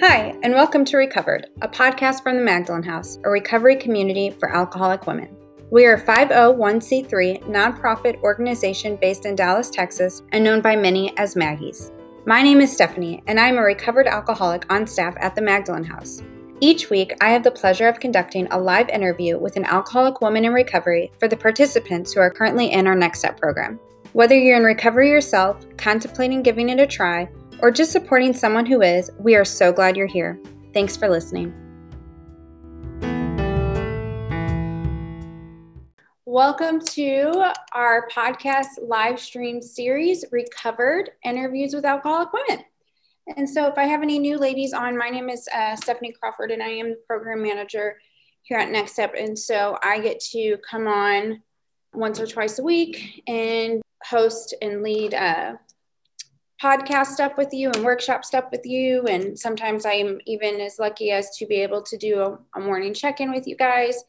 Hi, and welcome to Recovered, a podcast from the Magdalen House, a recovery community for alcoholic women. We are a 501c3 nonprofit organization based in Dallas, Texas, and known by many as Maggies. My name is Stephanie, and I am a recovered alcoholic on staff at the Magdalen House. Each week, I have the pleasure of conducting a live interview with an alcoholic woman in recovery for the participants who are currently in our Next Step program. Whether you're in recovery yourself, contemplating giving it a try, or just supporting someone who is, we are so glad you're here. Thanks for listening. Welcome to our podcast live stream series, Recovered Interviews with Alcoholic Women. And so, if I have any new ladies on, my name is uh, Stephanie Crawford, and I am the program manager here at Next Step. And so, I get to come on once or twice a week and host and lead uh, podcast stuff with you and workshop stuff with you. And sometimes I'm even as lucky as to be able to do a, a morning check in with you guys.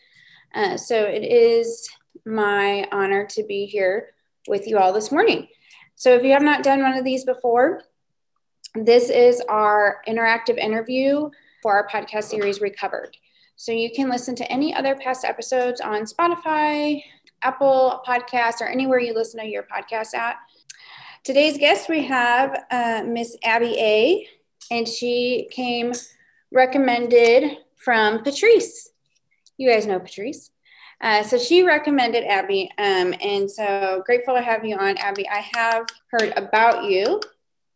Uh, so it is my honor to be here with you all this morning. So if you have not done one of these before, this is our interactive interview for our podcast series Recovered. So you can listen to any other past episodes on Spotify, Apple Podcasts, or anywhere you listen to your podcast at. Today's guest, we have uh, Miss Abbie A, and she came recommended from Patrice. You guys know Patrice. Uh, so she recommended Abbie, um, and so grateful to have you on, Abbie. I have heard about you.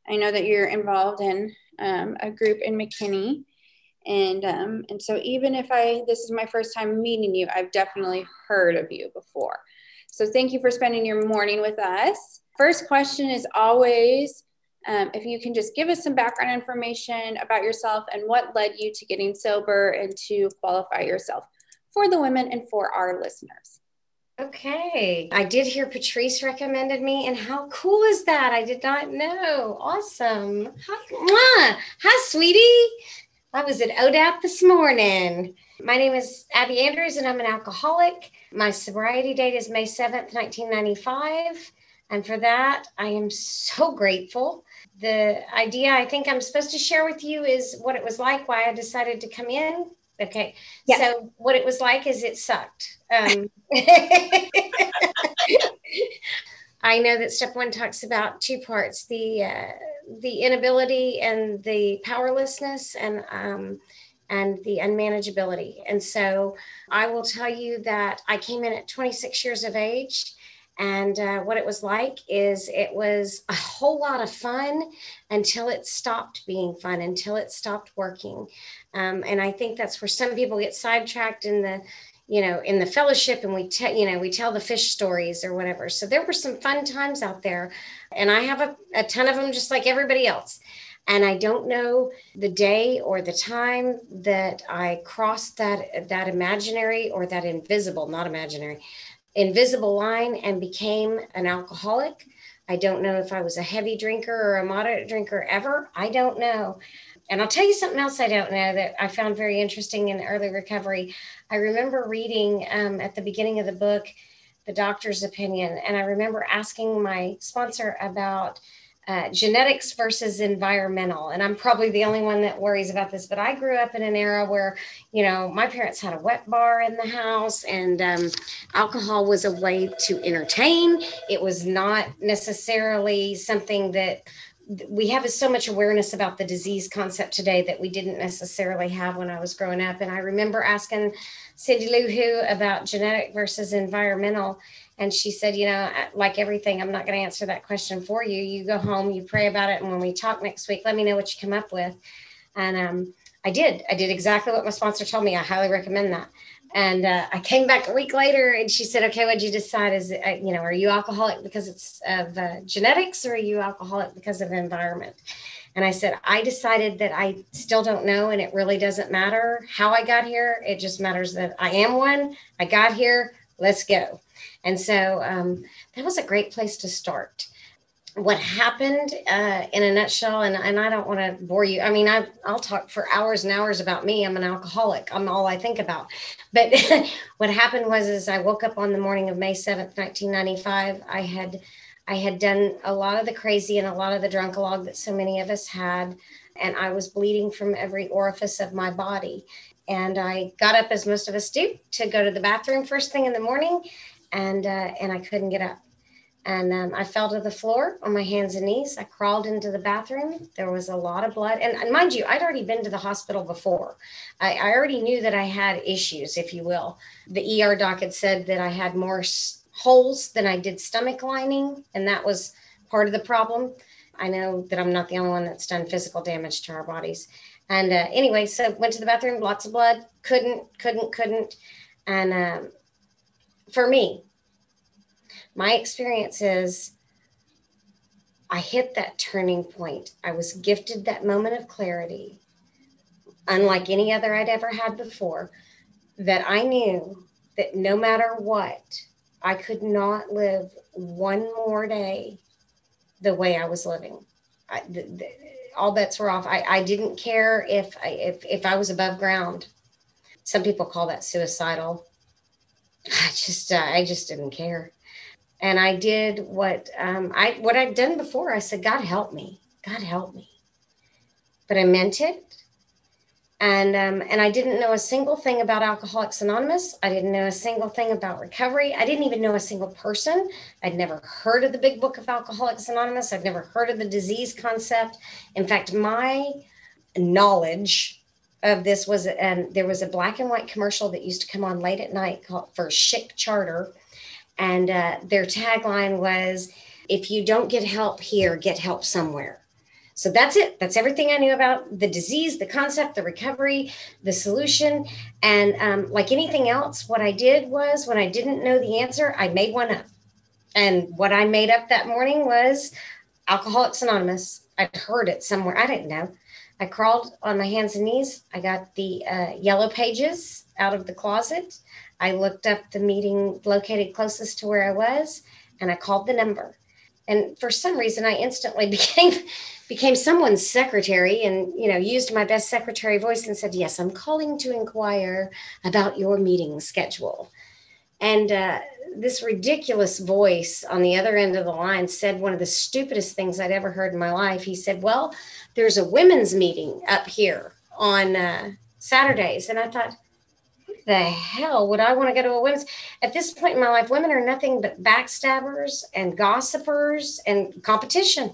I know that you're involved in um, a group in McKinney, and um, and so even if I this is my first time meeting you, I've definitely heard of you before. So thank you for spending your morning with us. First question is always um, if you can just give us some background information about yourself and what led you to getting sober and to qualify yourself for the women and for our listeners. Okay. I did hear Patrice recommended me, and how cool is that? I did not know. Awesome. Hi, Hi sweetie. I was at ODAP this morning. My name is Abbie Andrews, and I'm an alcoholic. My sobriety date is May 7th, 1995. And for that, I am so grateful. The idea I think I'm supposed to share with you is what it was like, why I decided to come in. Okay. Yes. So, what it was like is it sucked. Um, I know that step one talks about two parts the uh, the inability and the powerlessness and um, and the unmanageability. And so I will tell you that I came in at 26 years of age and uh, what it was like is it was a whole lot of fun until it stopped being fun, until it stopped working. Um, and I think that's where some people get sidetracked in the, you know, in the fellowship and we tell, you know, we tell the fish stories or whatever. So there were some fun times out there. And I have a, a ton of them just like everybody else. And I don't know the day or the time that I crossed that that imaginary or that invisible, not imaginary, invisible line and became an alcoholic. I don't know if I was a heavy drinker or a moderate drinker ever. I don't know. And I'll tell you something else I don't know that I found very interesting in early recovery. I remember reading um, at the beginning of the book the doctor's opinion, and I remember asking my sponsor about uh, genetics versus environmental. And I'm probably the only one that worries about this, but I grew up in an era where, you know, my parents had a wet bar in the house and um, alcohol was a way to entertain. It was not necessarily something that we have so much awareness about the disease concept today that we didn't necessarily have when I was growing up. And I remember asking Cindy Lou Who about genetic versus environmental. And she said, you know, like everything, I'm not going to answer that question for you. You go home, you pray about it. And when we talk next week, let me know what you come up with. And um, I did. I did exactly what my sponsor told me. I highly recommend that. And uh, I came back a week later and she said, okay, what'd you decide? Is, uh, you know, are you alcoholic because it's of uh, genetics or are you alcoholic because of environment? And I said, I decided that I still don't know, and it really doesn't matter how I got here. It just matters that I am one. I got here. Let's go. And so um, that was a great place to start what happened uh, in a nutshell and, and i don't want to bore you i mean I, i'll talk for hours and hours about me i'm an alcoholic i'm all i think about but what happened was is i woke up on the morning of may 7th 1995 i had I had done a lot of the crazy and a lot of the drunkalog that so many of us had. And I was bleeding from every orifice of my body. And I got up, as most of us do, to go to the bathroom first thing in the morning. And, uh, and I couldn't get up. And um, I fell to the floor on my hands and knees. I crawled into the bathroom. There was a lot of blood. And, and mind you, I'd already been to the hospital before. I, I, already knew that I had issues, if you will. The ER doc had said that I had more holes than I did stomach lining, and that was part of the problem. I know that I'm not the only one that's done physical damage to our bodies. And uh, anyway, so went to the bathroom, lots of blood, couldn't, couldn't, couldn't. And um, for me, my experience is I hit that turning point. I was gifted that moment of clarity, unlike any other I'd ever had before, that I knew that no matter what, I could not live one more day the way I was living. I, the, the, all bets were off. I, I didn't care if I, if, if I was above ground. Some people call that suicidal. I just, uh, I just didn't care and I did what um, I what I'd done before. I said, "God help me, God help me," but I meant it, and um, and I didn't know a single thing about Alcoholics Anonymous. I didn't know a single thing about recovery. I didn't even know a single person. I'd never heard of the Big Book of Alcoholics Anonymous. I'd never heard of the disease concept. In fact, my knowledge of this was and there was a black and white commercial that used to come on late at night called for Schick Charter and uh, their tagline was, if you don't get help here, get help somewhere. So that's it. That's everything I knew about the disease, the concept, the recovery, the solution. And um, like anything else, what I did was when I didn't know the answer, I made one up. And what I made up that morning was Alcoholics Anonymous. I'd heard it somewhere. I didn't know. I crawled on my hands and knees. I got the uh, yellow pages out of the closet. I looked up the meeting located closest to where I was and I called the number. And for some reason I instantly became became someone's secretary and you know used my best secretary voice and said, "Yes, I'm calling to inquire about your meeting schedule." And uh, this ridiculous voice on the other end of the line said one of the stupidest things I'd ever heard in my life. He said, Well, there's a women's meeting up here on uh, Saturdays. And I thought, the hell would I want to go to a women's? At this point in my life, women are nothing but backstabbers and gossipers and competition.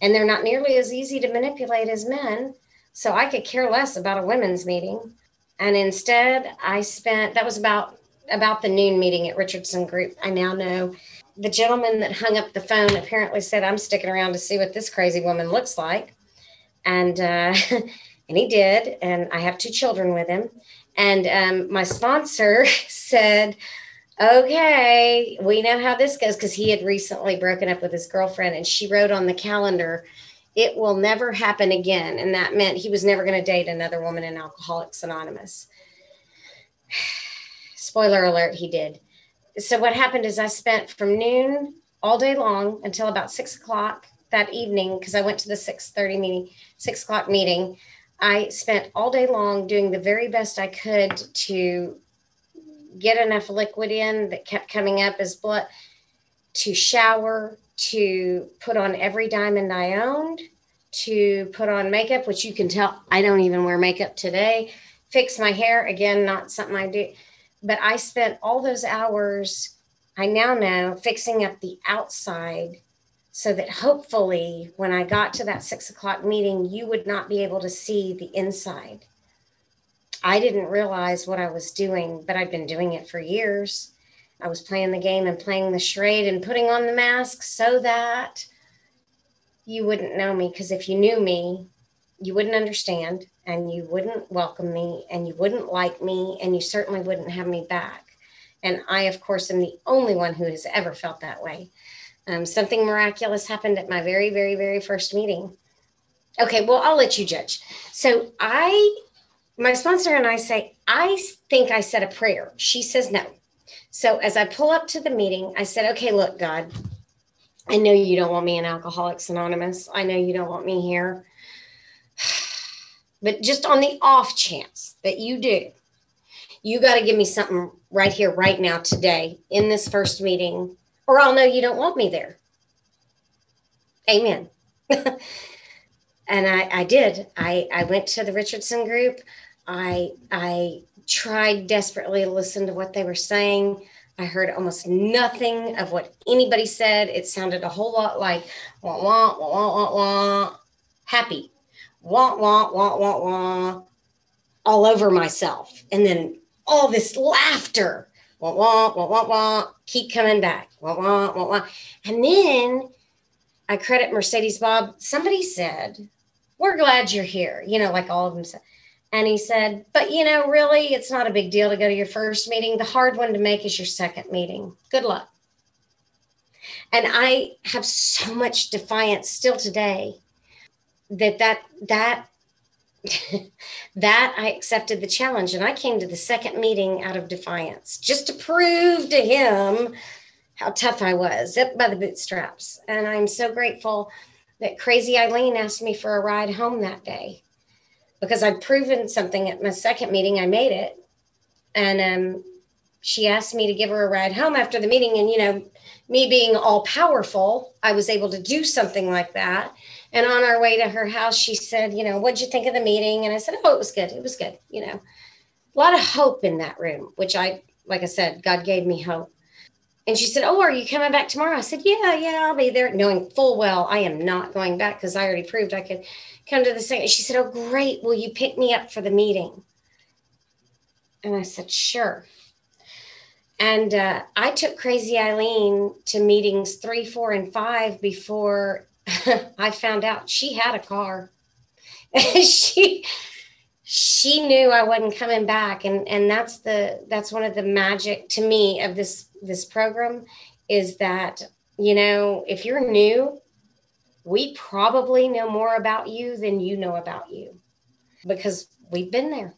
And they're not nearly as easy to manipulate as men. So I could care less about a women's meeting. And instead, I spent that was about about the noon meeting at Richardson Group. I now know the gentleman that hung up the phone apparently said, "I'm sticking around to see what this crazy woman looks like," and uh, and he did. And I have two children with him. And um, my sponsor said, okay, we know how this goes because he had recently broken up with his girlfriend and she wrote on the calendar, it will never happen again. And that meant he was never going to date another woman in Alcoholics Anonymous. Spoiler alert, he did. So what happened is I spent from noon all day long until about six o'clock that evening because I went to the 6:30 meeting, six o'clock meeting I spent all day long doing the very best I could to get enough liquid in that kept coming up as blood to shower, to put on every diamond I owned, to put on makeup, which you can tell I don't even wear makeup today, fix my hair. Again, not something I do. But I spent all those hours, I now know, fixing up the outside so that hopefully when I got to that six o'clock meeting, you would not be able to see the inside. I didn't realize what I was doing, but I've been doing it for years. I was playing the game and playing the charade and putting on the mask so that you wouldn't know me. Because if you knew me, you wouldn't understand and you wouldn't welcome me and you wouldn't like me and you certainly wouldn't have me back. And I, of course, am the only one who has ever felt that way. Um, something miraculous happened at my very, very, very first meeting. Okay, well, I'll let you judge. So I, my sponsor and I say, I think I said a prayer. She says no. So as I pull up to the meeting, I said, okay, look, God, I know you don't want me in Alcoholics Anonymous. I know you don't want me here. But just on the off chance that you do, you got to give me something right here, right now, today, in this first meeting or I'll know you don't want me there. Amen. and I, I did. I, I went to the Richardson group. I I tried desperately to listen to what they were saying. I heard almost nothing of what anybody said. It sounded a whole lot like wah wah wah wah wah wah happy. Wah wah wah wah wah all over myself. And then all this laughter. Wah wah wah wah wah. Keep coming back. Wah wah wah wah. And then I credit Mercedes Bob. Somebody said, We're glad you're here. You know, like all of them said. And he said, But you know, really, it's not a big deal to go to your first meeting. The hard one to make is your second meeting. Good luck. And I have so much defiance still today that that that that I accepted the challenge and I came to the second meeting out of defiance just to prove to him how tough I was, up by the bootstraps. And I'm so grateful that crazy Eileen asked me for a ride home that day because I'd proven something at my second meeting. I made it. And um, she asked me to give her a ride home after the meeting. And, you know, me being all powerful, I was able to do something like that. And on our way to her house, she said, You know, what'd you think of the meeting? And I said, Oh, it was good. It was good. You know, a lot of hope in that room, which I, like I said, God gave me hope. And she said, Oh, are you coming back tomorrow? I said, Yeah, yeah, I'll be there, knowing full well I am not going back because I already proved I could come to the second. She said, Oh, great. Will you pick me up for the meeting? And I said, Sure. And uh, I took Crazy Eileen to meetings three, four, and five before I found out she had a car. she she knew I wasn't coming back, and and that's the that's one of the magic to me of this this program is that you know if you're new we probably know more about you than you know about you because we've been there.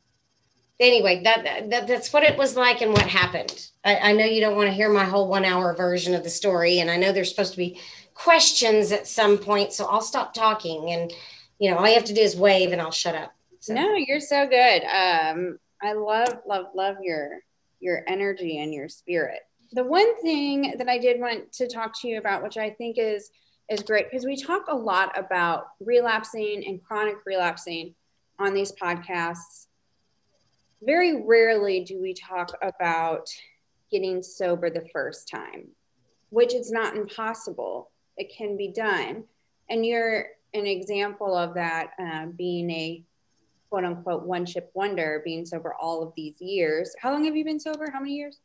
Anyway that, that that's what it was like and what happened. I, I know you don't want to hear my whole one hour version of the story and i know there's supposed to be questions at some point so i'll stop talking and you know all you have to do is wave and i'll shut up so. no you're so good um i love love love your your energy and your spirit the one thing that I did want to talk to you about, which I think is is great, because we talk a lot about relapsing and chronic relapsing on these podcasts. Very rarely do we talk about getting sober the first time, which is not impossible. It can be done. And you're an example of that uh, being a quote unquote one chip wonder, being sober all of these years. How long have you been sober? How many years?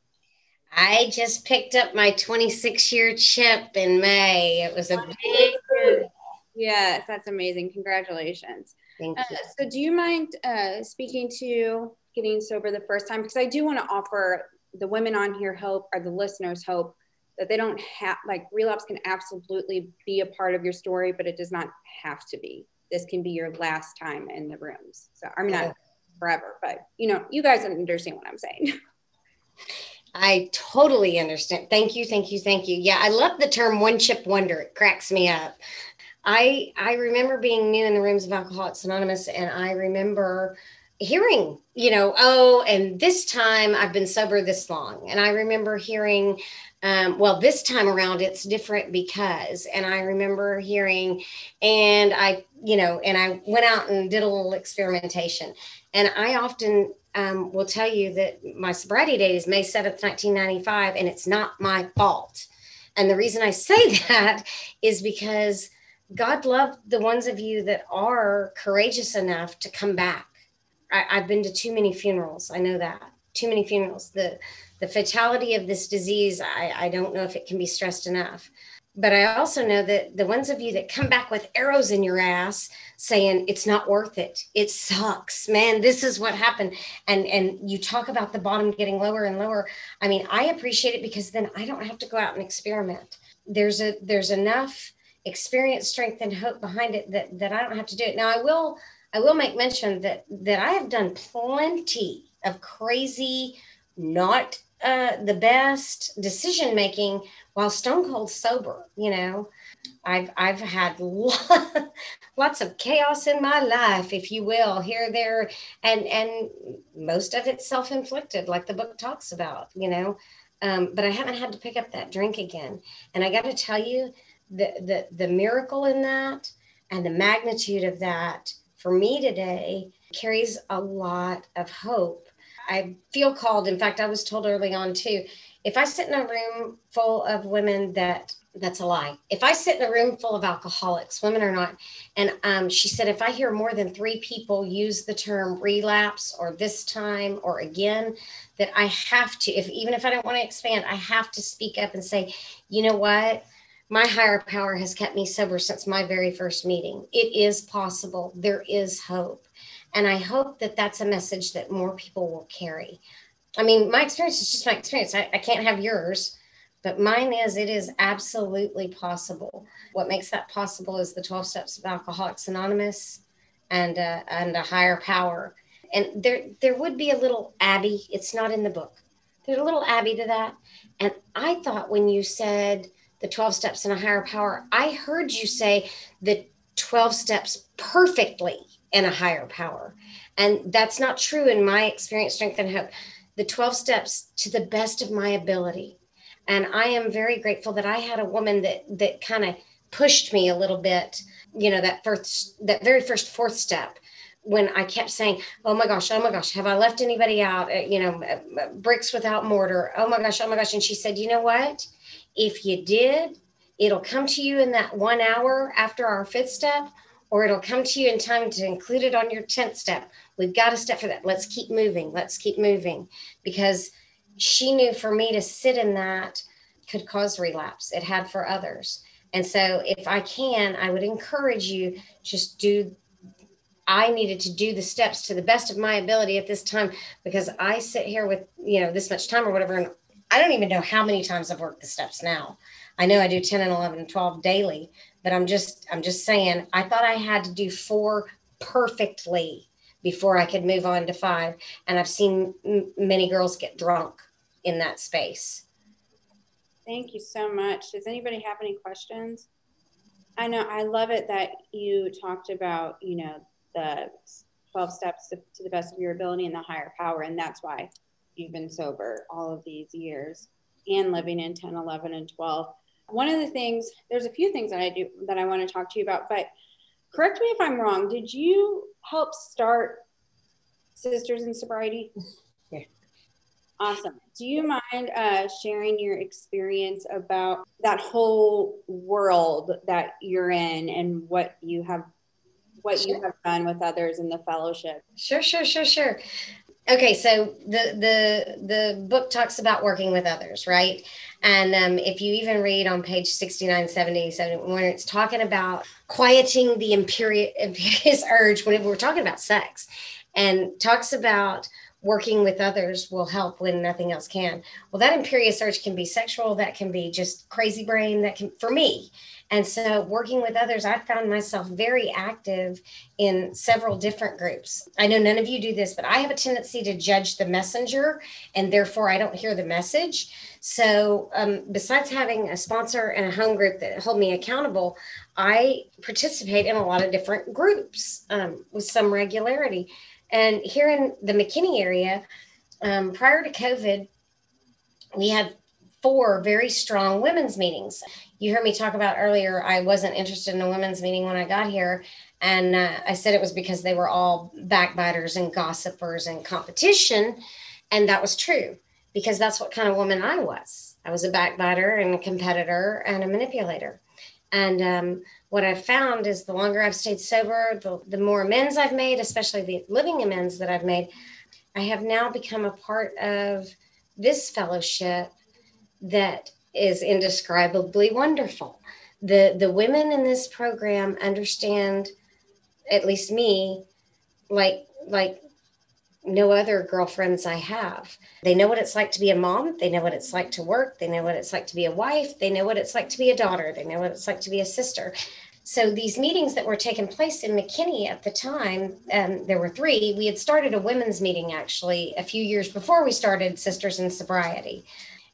I just picked up my 26 year chip in May. It was a big. Yes, that's amazing. Congratulations. Thank you. Uh, so, do you mind uh, speaking to getting sober the first time? Because I do want to offer the women on here hope, or the listeners hope, that they don't have, like, relapse can absolutely be a part of your story, but it does not have to be. This can be your last time in the rooms. So, I mean, not forever, but you know, you guys understand what I'm saying. I totally understand. Thank you, thank you, thank you. Yeah, I love the term one chip wonder. It cracks me up. I I remember being new in the rooms of Alcoholics Anonymous, and I remember hearing, you know, oh, and this time I've been sober this long, and I remember hearing, um, well, this time around it's different because, and I remember hearing, and I, you know, and I went out and did a little experimentation, and I often um, will tell you that my sobriety date is May 7th, 1995, and it's not my fault. And the reason I say that is because God loved the ones of you that are courageous enough to come back. I, I've been to too many funerals. I know that. Too many funerals. The the fatality of this disease, I, I don't know if it can be stressed enough. But I also know that the ones of you that come back with arrows in your ass saying it's not worth it. It sucks. Man, this is what happened. And and you talk about the bottom getting lower and lower. I mean, I appreciate it because then I don't have to go out and experiment. There's a there's enough experience, strength, and hope behind it that that I don't have to do it. Now I will I will make mention that that I have done plenty of crazy, not uh, the best decision making while stone cold sober. You know, I've I've had lots of chaos in my life, if you will, here, there, and and most of it self inflicted, like the book talks about. You know, um, but I haven't had to pick up that drink again. And I got to tell you, the, the, the miracle in that and the magnitude of that for me today carries a lot of hope. I feel called. In fact, I was told early on too if I sit in a room full of women that that's a lie. If I sit in a room full of alcoholics, women or not, and um, she said, if I hear more than three people use the term relapse or this time or again, that I have to, if even if I don't want to expand, I have to speak up and say, you know what? My higher power has kept me sober since my very first meeting. It is possible. There is hope. And I hope that that's a message that more people will carry. I mean, my experience is just my experience. I, I can't have yours, but mine is it is absolutely possible. What makes that possible is the 12 steps of Alcoholics Anonymous and uh, and a higher power. And there there would be a little Abbie. It's not in the book. There's a little Abbie to that. And I thought when you said the 12 steps and a higher power, I heard you say the 12 steps perfectly in a higher power. And that's not true in my experience, strength, and hope the 12 steps to the best of my ability. And I am very grateful that I had a woman that that kind of pushed me a little bit, you know, that first that very first fourth step when I kept saying, "Oh my gosh, oh my gosh, have I left anybody out? Uh, you know, uh, uh, bricks without mortar. Oh my gosh, oh my gosh." And she said, "You know what? If you did, it'll come to you in that 1 hour after our fifth step or it'll come to you in time to include it on your 10th step. We've got a step for that. Let's keep moving. Let's keep moving. Because she knew for me to sit in that could cause relapse. It had for others. And so if I can, I would encourage you just do I needed to do the steps to the best of my ability at this time because I sit here with, you know, this much time or whatever and I don't even know how many times I've worked the steps now. I know I do 10 and 11 and 12 daily, but i'm just i'm just saying i thought i had to do four perfectly before i could move on to five. And i've seen m- many girls get drunk in that space. Thank you so much. Does anybody have any questions? I know i love it that you talked about you know the 12 steps to, to the best of your ability and the higher power. And that's why you've been sober all of these years and living in 10 11 and 12 one of the things there's a few things that i do that i want to talk to you about but correct me if i'm wrong did you help start sisters in sobriety? Yeah. Awesome. Do you mind uh, sharing your experience about that whole world that you're in and what you have what sure. you have done with others in the fellowship? Sure sure sure sure. Okay so the the the book talks about working with others right and um, if you even read on page 69 70 when it's talking about quieting the imperious, imperious urge when we're talking about sex and talks about working with others will help when nothing else can well that imperious urge can be sexual that can be just crazy brain that can for me and so, working with others, I found myself very active in several different groups. I know none of you do this, but I have a tendency to judge the messenger, and therefore I don't hear the message. So, um, besides having a sponsor and a home group that hold me accountable, I participate in a lot of different groups um, with some regularity. And here in the McKinney area, um, prior to COVID, we had four very strong women's meetings. You heard me talk about earlier, I wasn't interested in a women's meeting when I got here. And uh, I said it was because they were all backbiters and gossipers and competition. And that was true because that's what kind of woman I was. I was a backbiter and a competitor and a manipulator. And um, what I've found is the longer I've stayed sober, the, the more amends I've made, especially the living amends that I've made, I have now become a part of this fellowship that is indescribably wonderful. The the women in this program understand, at least me, like like no other girlfriends I have. They know what it's like to be a mom. They know what it's like to work. They know what it's like to be a wife. They know what it's like to be a daughter. They know what it's like to be a sister. So these meetings that were taking place in McKinney at the time, um, there were three. We had started a women's meeting actually a few years before we started Sisters in Sobriety.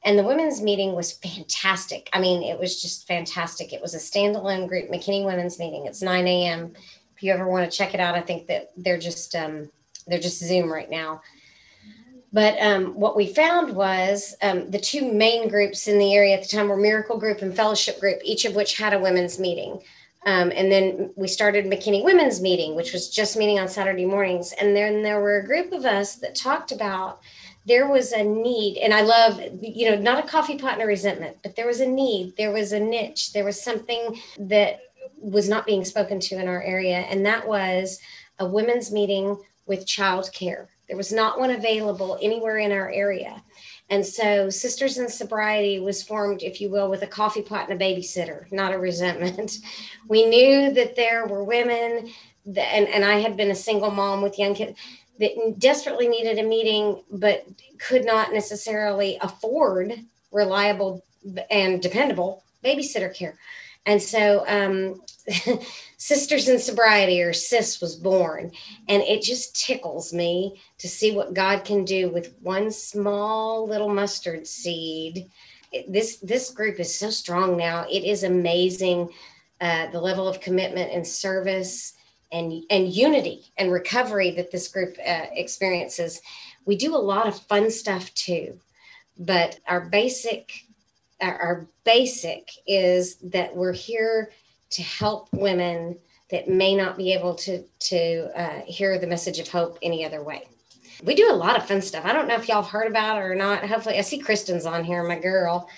And the women's meeting was fantastic. I mean, it was just fantastic. It was a standalone group, McKinney Women's Meeting. It's 9 a.m. If you ever want to check it out, I think that they're just um, they're just Zoom right now. But um, what we found was um, the two main groups in the area at the time were Miracle Group and Fellowship Group, each of which had a women's meeting. Um, and then we started McKinney Women's Meeting, which was just meeting on Saturday mornings. And then there were a group of us that talked about there was a need, and I love, you know, not a coffee pot and a resentment, but there was a need, there was a niche, there was something that was not being spoken to in our area, and that was a women's meeting with child care. There was not one available anywhere in our area. And so Sisters in Sobriety was formed, if you will, with a coffee pot and a babysitter, not a resentment. We knew that there were women, that, and, and I had been a single mom with young kids that desperately needed a meeting, but could not necessarily afford reliable and dependable babysitter care. And so um, Sisters in Sobriety or SIS was born. And it just tickles me to see what God can do with one small little mustard seed. This, this group is so strong now. It is amazing uh, the level of commitment and service and, and unity and recovery that this group uh, experiences. We do a lot of fun stuff too, but our basic our basic is that we're here to help women that may not be able to to uh, hear the message of hope any other way. We do a lot of fun stuff. I don't know if y'all have heard about it or not. Hopefully, I see Kristen's on here, my girl.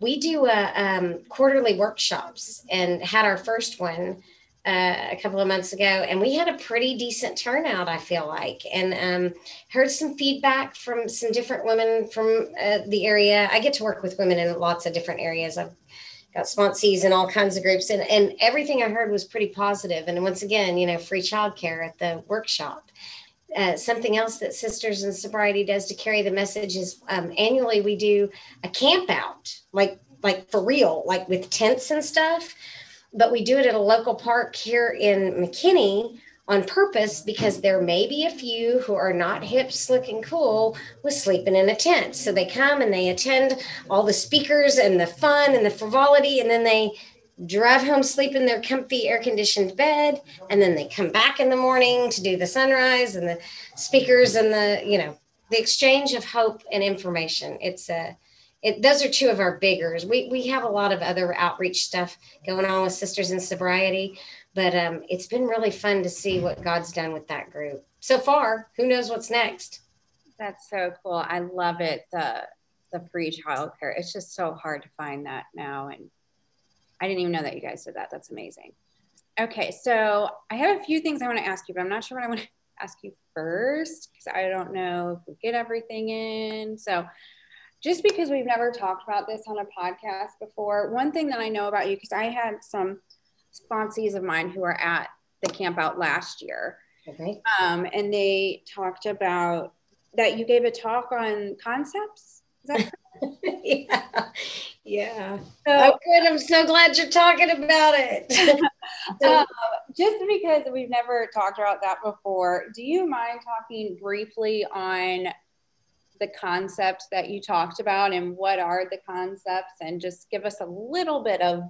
We do uh, um, quarterly workshops and had our first one uh, a couple of months ago, and we had a pretty decent turnout. I feel like, and um, heard some feedback from some different women from uh, the area. I get to work with women in lots of different areas. I've got sponsees and all kinds of groups, and and everything I heard was pretty positive. And once again, you know, free childcare at the workshop. Uh, something else that Sisters in Sobriety does to carry the message is um, annually we do a camp out, like like for real, like with tents and stuff but we do it at a local park here in McKinney on purpose because there may be a few who are not hip, slick, and cool with sleeping in a tent. So they come and they attend all the speakers and the fun and the frivolity, and then they drive home, sleep in their comfy air conditioned bed, and then they come back in the morning to do the sunrise and the speakers and the, you know, the exchange of hope and information. It's a it, those are two of our biggers. We we have a lot of other outreach stuff going on with Sisters in Sobriety, but um, it's been really fun to see what God's done with that group so far. Who knows what's next? That's so cool. I love it. The the free childcare. It's just so hard to find that now, and I didn't even know that you guys did that. That's amazing. Okay, so I have a few things I want to ask you, but I'm not sure what I want to ask you first because I don't know if we get everything in. So just because we've never talked about this on a podcast before, one thing that I know about you, because I had some sponsees of mine who were at the camp out last year. Okay. Um, and they talked about that you gave a talk on concepts. yeah. Yeah. So, oh, good. I'm so glad you're talking about it. um, just because we've never talked about that before, do you mind talking briefly on the concepts that you talked about and what are the concepts and just give us a little bit of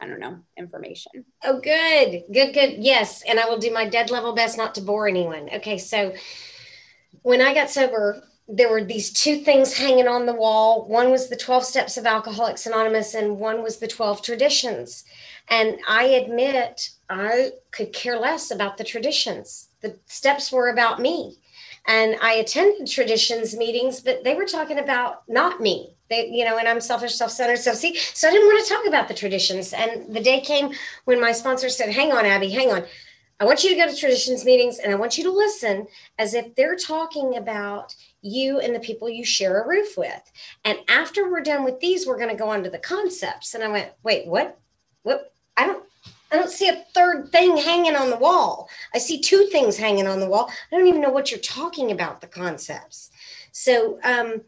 I don't know, information. Oh, good, good, good. Yes. And I will do my dead level best not to bore anyone. Okay. So when I got sober, there were these two things hanging on the wall. One was the 12 steps of Alcoholics Anonymous, and one was the 12 traditions. And I admit I could care less about the traditions. The steps were about me and I attended traditions meetings, but they were talking about not me. They, you know, and I'm selfish, self-centered, self see. So I didn't want to talk about the traditions. And the day came when my sponsor said, "Hang on, Abbie, hang on. I want you to go to traditions meetings, and I want you to listen as if they're talking about you and the people you share a roof with. And after we're done with these, we're going to go on to the concepts." And I went, "Wait, what? What? I don't." I don't see a third thing hanging on the wall. I see two things hanging on the wall. I don't even know what you're talking about, the concepts. So, um,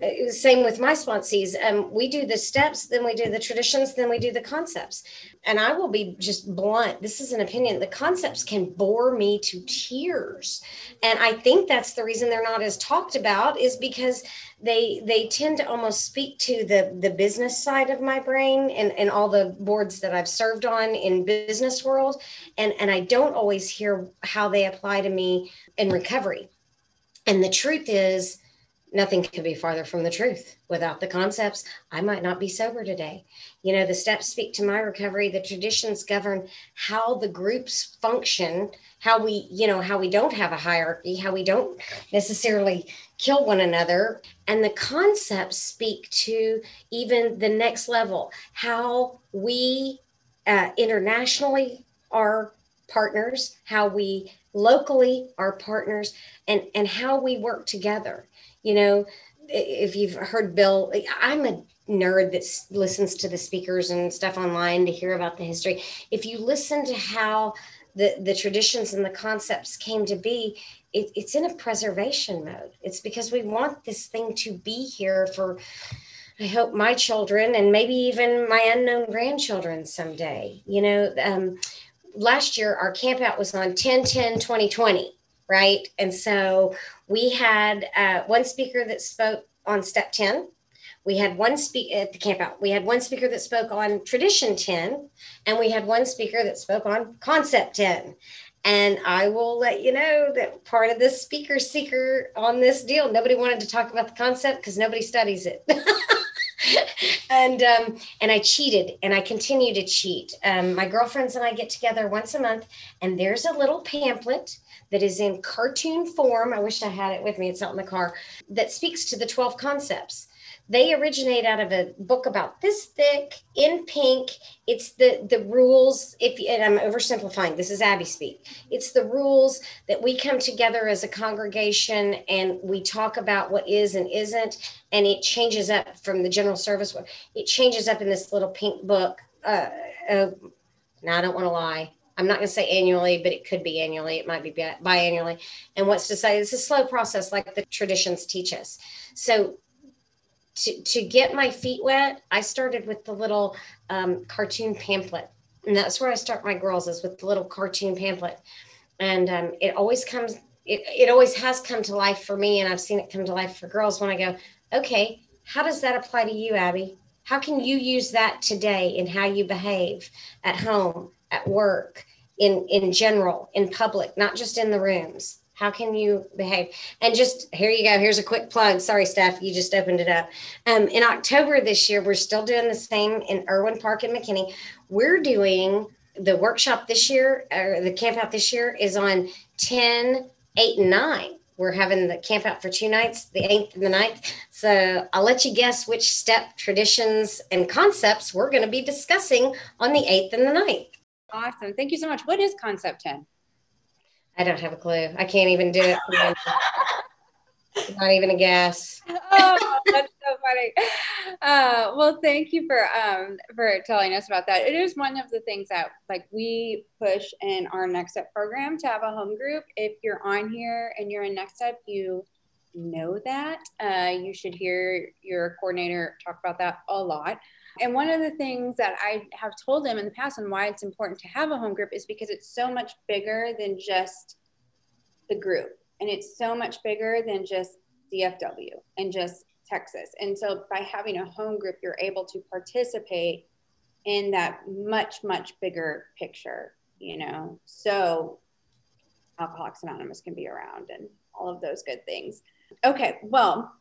uh, same with my sponsees. Um, we do the steps, then we do the traditions, then we do the concepts. And I will be just blunt. This is an opinion. The concepts can bore me to tears. And I think that's the reason they're not as talked about is because they they tend to almost speak to the the business side of my brain and, and all the boards that I've served on in business world. And and I don't always hear how they apply to me in recovery And the truth is, nothing could be farther from the truth. Without the concepts, I might not be sober today. You know, the steps speak to my recovery. The traditions govern how the groups function, how we, you know, how we don't have a hierarchy, how we don't necessarily kill one another. And the concepts speak to even the next level, how we uh, internationally are partners, how we locally are partners, and, and how we work together you know if you've heard bill i'm a nerd that listens to the speakers and stuff online to hear about the history. If you listen to how the, the traditions and the concepts came to be it, it's in a preservation mode. It's because we want this thing to be here for i hope my children and maybe even my unknown grandchildren someday. You know um, last year our camp out was on 10 10 2020 right? And so we had uh, one speaker that spoke on step 10 we had one speak at the camp out. We had one speaker that spoke on tradition 10 and we had one speaker that spoke on concept 10 and i will let you know that part of this speaker seeker on this deal nobody wanted to talk about the concept because nobody studies it. And um, and I cheated, and I continue to cheat. Um, my girlfriends and I get together once a month, and there's a little pamphlet that is in cartoon form. I wish I had it with me. It's out in the car that speaks to the 12 concepts. They originate out of a book about this thick in pink. It's the the rules. If and I'm oversimplifying, this is Abbie speak. It's the rules that we come together as a congregation and we talk about what is and isn't, and it changes up from the general service. It changes up in this little pink book. Uh, uh, now I don't want to lie I'm not going to say annually, but it could be annually. It might be biannually. And what's to say it's a slow process, like the traditions teach us. So to, to get my feet wet, I started with the little um, cartoon pamphlet. And that's where I start my girls is with the little cartoon pamphlet. And um, it always comes, it, it always has come to life for me. And I've seen it come to life for girls when I go, okay, how does that apply to you, Abbie? How can you use that today in how you behave at home, at work, in in general in public not just in the rooms. How can you behave? And just here you go here's a quick plug. Sorry steph you just opened it up. Um, in october this year we're still doing the same in Erwin park and mckinney. We're doing the workshop this year or the camp out this year is on 10 8 and 9 we're having the camp out for two nights the 8th and the 9th so i'll let you guess which step traditions and concepts we're going to be discussing on the 8th and the 9th Awesome. Thank you so much. What is Concept 10? I don't have a clue. I can't even do it. Not even a guess. oh, that's so funny. Uh, well, thank you for um, for telling us about that. It is one of the things that like we push in our Next Step program to have a home group. If you're on here and you're in Next Step, you know that. Uh, you should hear your coordinator talk about that a lot. And one of the things that I have told them in the past and why it's important to have a home group is because it's so much bigger than just the group. And it's so much bigger than just DFW and just Texas. And so by having a home group, you're able to participate in that much, much bigger picture, you know. So Alcoholics Anonymous can be around and all of those good things. Okay, well,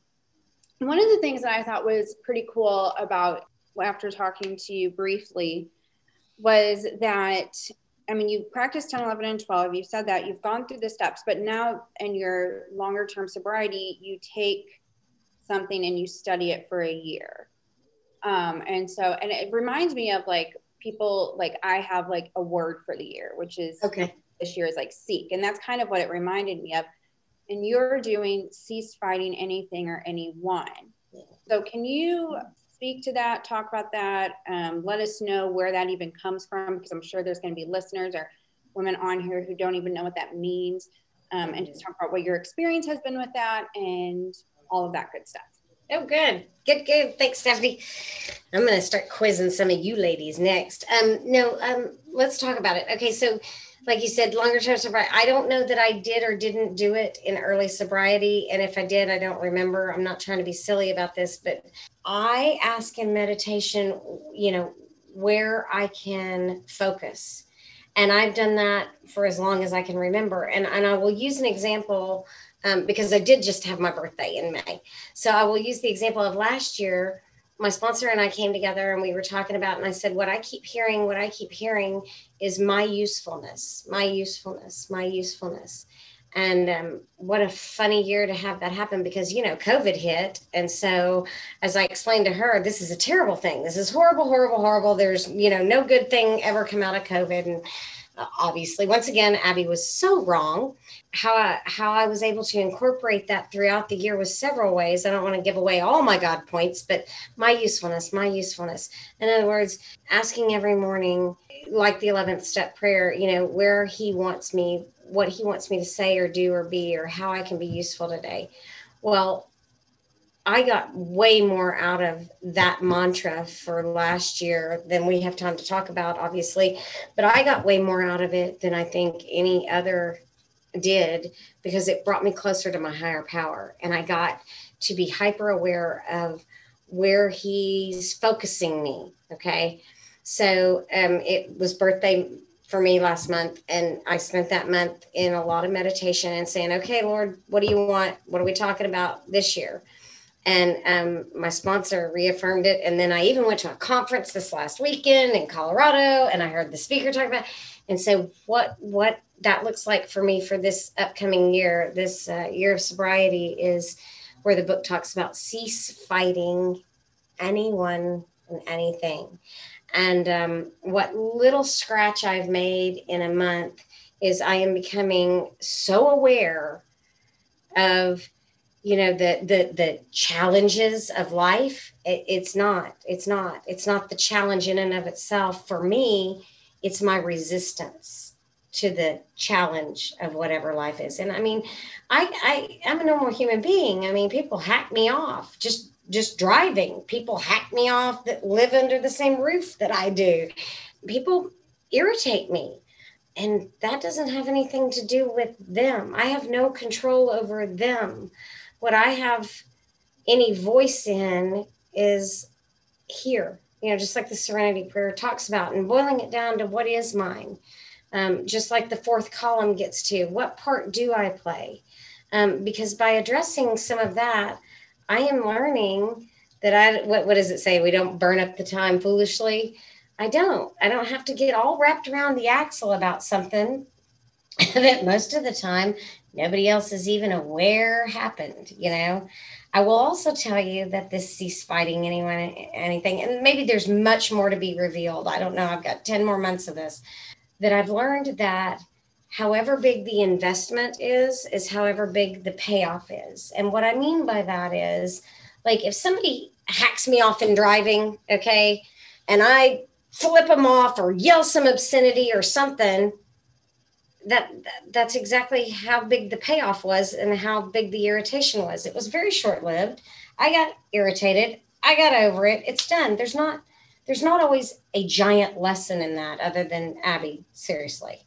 one of the things that I thought was pretty cool about after talking to you briefly was that I mean, you practiced 10, 11, and 12. You said that you've gone through the steps, but now in your longer term sobriety, you take something and you study it for a year. Um, and so, and it reminds me of like people, like I have like a word for the year, which is okay. This year is like seek. And that's kind of what it reminded me of. And you're doing cease fighting anything or anyone. So, can you speak to that, talk about that. Um, let us know where that even comes from, because I'm sure there's going to be listeners or women on here who don't even know what that means. Um, and just talk about what your experience has been with that and all of that good stuff. Oh, good. Good, good. Thanks, Stephanie. I'm going to start quizzing some of you ladies next. Um, no, um, let's talk about it. Okay, so like you said, longer term sobriety. I don't know that I did or didn't do it in early sobriety. And if I did, I don't remember. I'm not trying to be silly about this, but I ask in meditation, you know, where I can focus. And I've done that for as long as I can remember. And, and I will use an example um, because I did just have my birthday in May. So I will use the example of last year. My sponsor and I came together and we were talking about, and I said, What I keep hearing, what I keep hearing is my usefulness, my usefulness, my usefulness. And um, what a funny year to have that happen because, you know, COVID hit. And so, as I explained to her, this is a terrible thing. This is horrible, horrible, horrible. There's, you know, no good thing ever come out of COVID. And Uh, obviously, once again, Abbie was so wrong. How I, how I was able to incorporate that throughout the year was several ways. I don't want to give away all my God points, but my usefulness, my usefulness. In other words, asking every morning, like the 11th step prayer, you know, where He wants me what he wants me to say or do or be or how I can be useful today. Well, I got way more out of that mantra for last year than we have time to talk about, obviously, but I got way more out of it than I think any other did because it brought me closer to my higher power. And I got to be hyper aware of where he's focusing me. Okay. So um, it was birthday for me last month. And I spent that month in a lot of meditation and saying, okay, Lord, what do you want? What are we talking about this year? And um, my sponsor reaffirmed it. And then I even went to a conference this last weekend in Colorado and I heard the speaker talk about and so, what what that looks like for me for this upcoming year, this uh, year of sobriety is where the book talks about cease fighting anyone and anything. And um, what little scratch I've made in a month is I am becoming so aware of you know the the the challenges of life it, it's not it's not it's not the challenge in and of itself for me it's my resistance to the challenge of whatever life is and i mean i i i'm a normal human being i mean people hack me off just just driving. People hack me off that live under the same roof that I do. People irritate me. And that doesn't have anything to do with them. I have no control over them. What I have any voice in is here, you know, just like the Serenity Prayer talks about, and boiling it down to what is mine. Um, just like the fourth column gets to what part do I play? Um, because by addressing some of that, I am learning that I what what does it say? We don't burn up the time foolishly. I don't. I don't have to get all wrapped around the axle about something that most of the time nobody else is even aware happened, you know. I will also tell you that this cease fighting anyone anything, and maybe there's much more to be revealed. I don't know. I've got 10 more months of this. That I've learned that however big the investment is, is however big the payoff is. And what I mean by that is like if somebody hacks me off in driving, okay, and I flip them off or yell some obscenity or something, that, that that's exactly how big the payoff was and how big the irritation was. It was very short lived. I got irritated. I got over it. It's done. There's not there's not always a giant lesson in that other than Abbie, seriously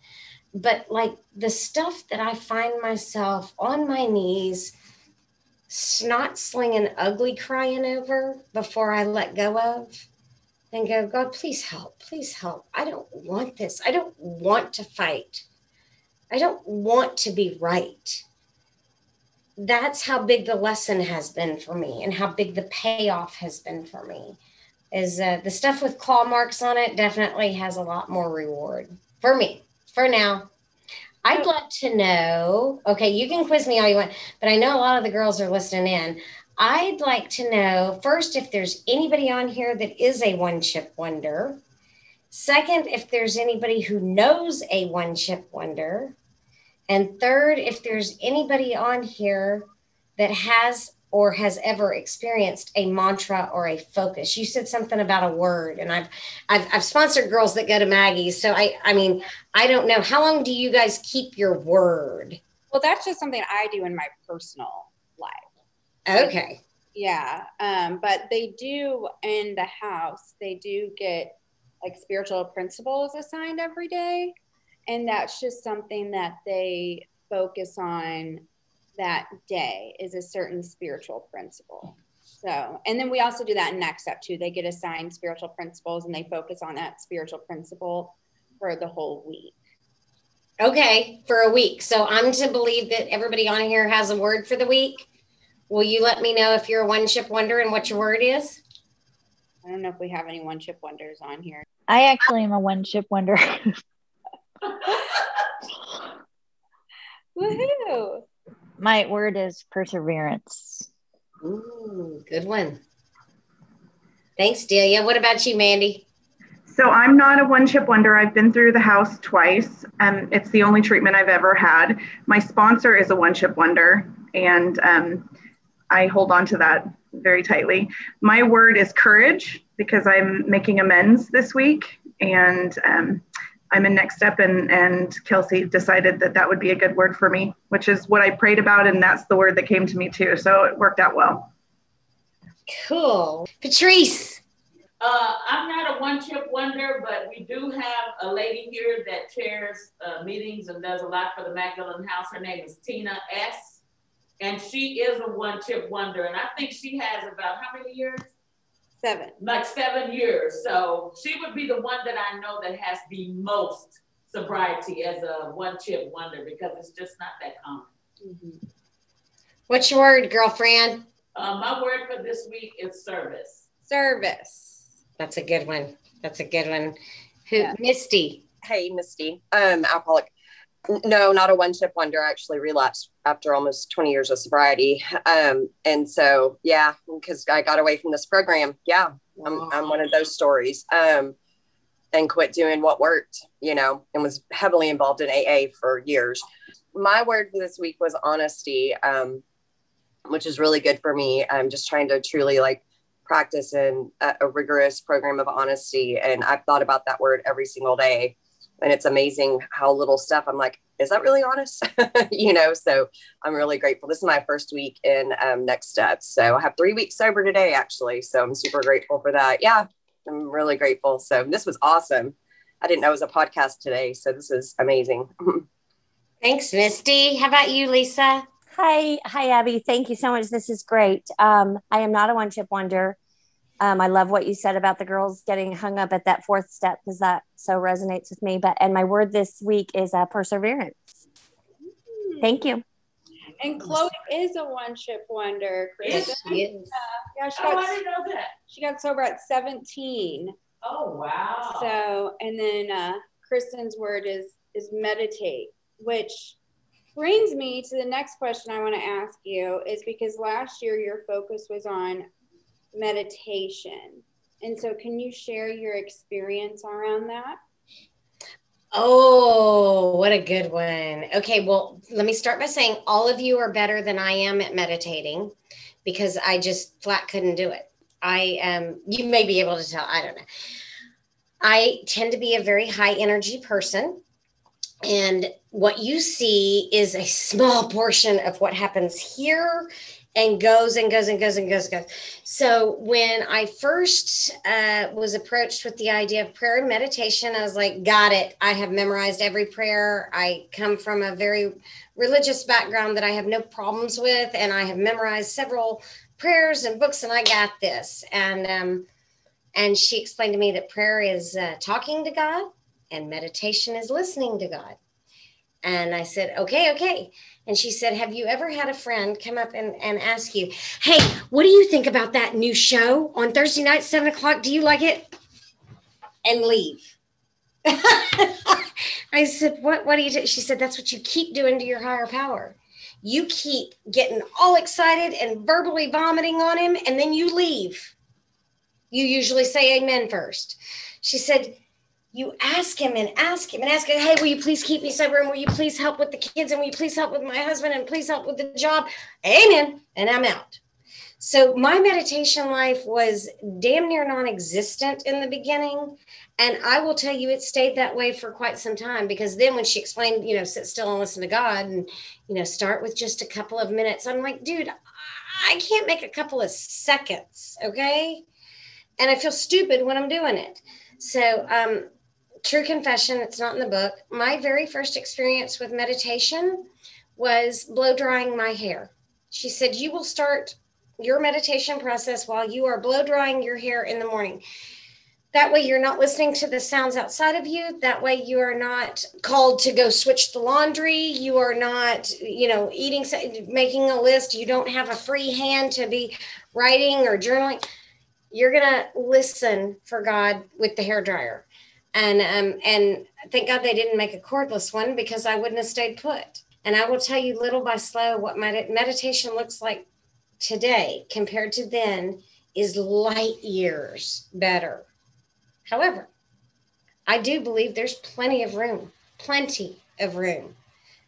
but like the stuff that I find myself on my knees, snot slinging, ugly crying over before I let go of and go, God, please help, please help. I don't want this. I don't want to fight. I don't want to be right. That's how big the lesson has been for me and how big the payoff has been for me. Is uh, the stuff with claw marks on it definitely has a lot more reward for me for now. I'd like to know. Okay, you can quiz me all you want, but I know a lot of the girls are listening in. I'd like to know first if there's anybody on here that is a one chip wonder. Second, if there's anybody who knows a one chip wonder. And third, if there's anybody on here that has or has ever experienced a mantra or a focus. You said something about a word, and I've I've, I've sponsored girls that go to Maggie's. So I I mean I don't know how long do you guys keep your word? Well, that's just something I do in my personal life. Okay. Yeah, um, but they do in the house. They do get like spiritual principles assigned every day, and that's just something that they focus on that day is a certain spiritual principle. So, and then we also do that in next step too. They get assigned spiritual principles and they focus on that spiritual principle for the whole week. Okay, for a week. So I'm to believe that everybody on here has a word for the week. Will you let me know if you're a one chip wonder and what your word is? I don't know if we have any one chip wonders on here. I actually am a one chip wonder. Woohoo! My word is perseverance. Ooh, good one. Thanks, Delia. What about you, Mandy? So I'm not a one chip wonder. I've been through the house twice, and it's the only treatment I've ever had. My sponsor is a one chip wonder, and um, I hold on to that very tightly. My word is courage because I'm making amends this week, and um, I'm in next step, and and Kelsey decided that that would be a good word for me, which is what I prayed about, and that's the word that came to me too. So it worked out well. Cool, Patrice. Uh, I'm not a one chip wonder, but we do have a lady here that chairs uh, meetings and does a lot for the Magdalen House. Her name is Tina S. And she is a one chip wonder. And I think she has about how many years? Seven. Like seven years. So she would be the one that I know that has the most sobriety as a one chip wonder because it's just not that common. Mm-hmm. What's your word, girlfriend? Uh, my word for this week is service. Service. That's a good one. That's a good one. Who, yeah. Misty? Hey, Misty. Um, alcoholic. No, not a one chip wonder. I actually relapsed after almost 20 years of sobriety. Um, and so, yeah, because I got away from this program. Yeah, I'm, I'm one of those stories. Um, and quit doing what worked, you know, and was heavily involved in AA for years. My word for this week was honesty, um, which is really good for me. I'm just trying to truly like practice in a, a rigorous program of honesty. And I've thought about that word every single day. And it's amazing how little stuff I'm like, is that really honest? you know, so I'm really grateful. This is my first week in um, Next Steps. So I have three weeks sober today, actually. So I'm super grateful for that. Yeah, I'm really grateful. So this was awesome. I didn't know it was a podcast today. So this is amazing. Thanks, Misty. How about you, Lisa? Hi, hi, Abbie. Thank you so much. This is great. Um, I am not a one chip wonder. Um, I love what you said about the girls getting hung up at that fourth step because that so resonates with me. But and my word this week is uh, perseverance. Mm. Thank you. And Chloe is a one chip wonder. Yes, she is. Uh, yeah, she got, oh, I didn't know that. She got sober at 17. Oh wow. So and then uh, Kristen's word is is meditate, which brings me to the next question I want to ask you is because last year your focus was on meditation. And so, can you share your experience around that? Oh, what a good one. Okay, well, let me start by saying all of you are better than I am at meditating because I just flat couldn't do it. I um you may be able to tell, I don't know. I tend to be a very high energy person and what you see is a small portion of what happens here and goes and goes and goes and goes and goes. So when I first uh, was approached with the idea of prayer and meditation, I was like, got it. I have memorized every prayer. I come from a very religious background that I have no problems with, and I have memorized several prayers and books, and I got this. And um, and she explained to me that prayer is uh, talking to God and meditation is listening to God. And I said, okay, okay. And she said, Have you ever had a friend come up and, and ask you, Hey, what do you think about that new show on Thursday night, seven o'clock? Do you like it? And leave. I said, What what do you do? She said, That's what you keep doing to your higher power. You keep getting all excited and verbally vomiting on him, and then you leave. You usually say amen first. She said, you ask him and ask him and ask him, hey, will you please keep me sober? And will you please help with the kids? And will you please help with my husband? And please help with the job? Amen. And I'm out. So my meditation life was damn near non existent in the beginning. And I will tell you, it stayed that way for quite some time because then when she explained, you know, sit still and listen to God and, you know, start with just a couple of minutes, I'm like, dude, I can't make a couple of seconds. Okay. And I feel stupid when I'm doing it. So, um, true confession, it's not in the book. My very first experience with meditation was blow drying my hair. She said, You will start your meditation process while you are blow drying your hair in the morning. that way you're not listening to the sounds outside of you that way you are not called to go switch the laundry you are not you know eating making a list you don't have a free hand to be writing or journaling you're gonna listen for god with the hair dryer and um and thank god they didn't make a cordless one because i wouldn't have stayed put and i will tell you little by slow what my meditation looks like today compared to then is light years better However, I do believe there's plenty of room, plenty of room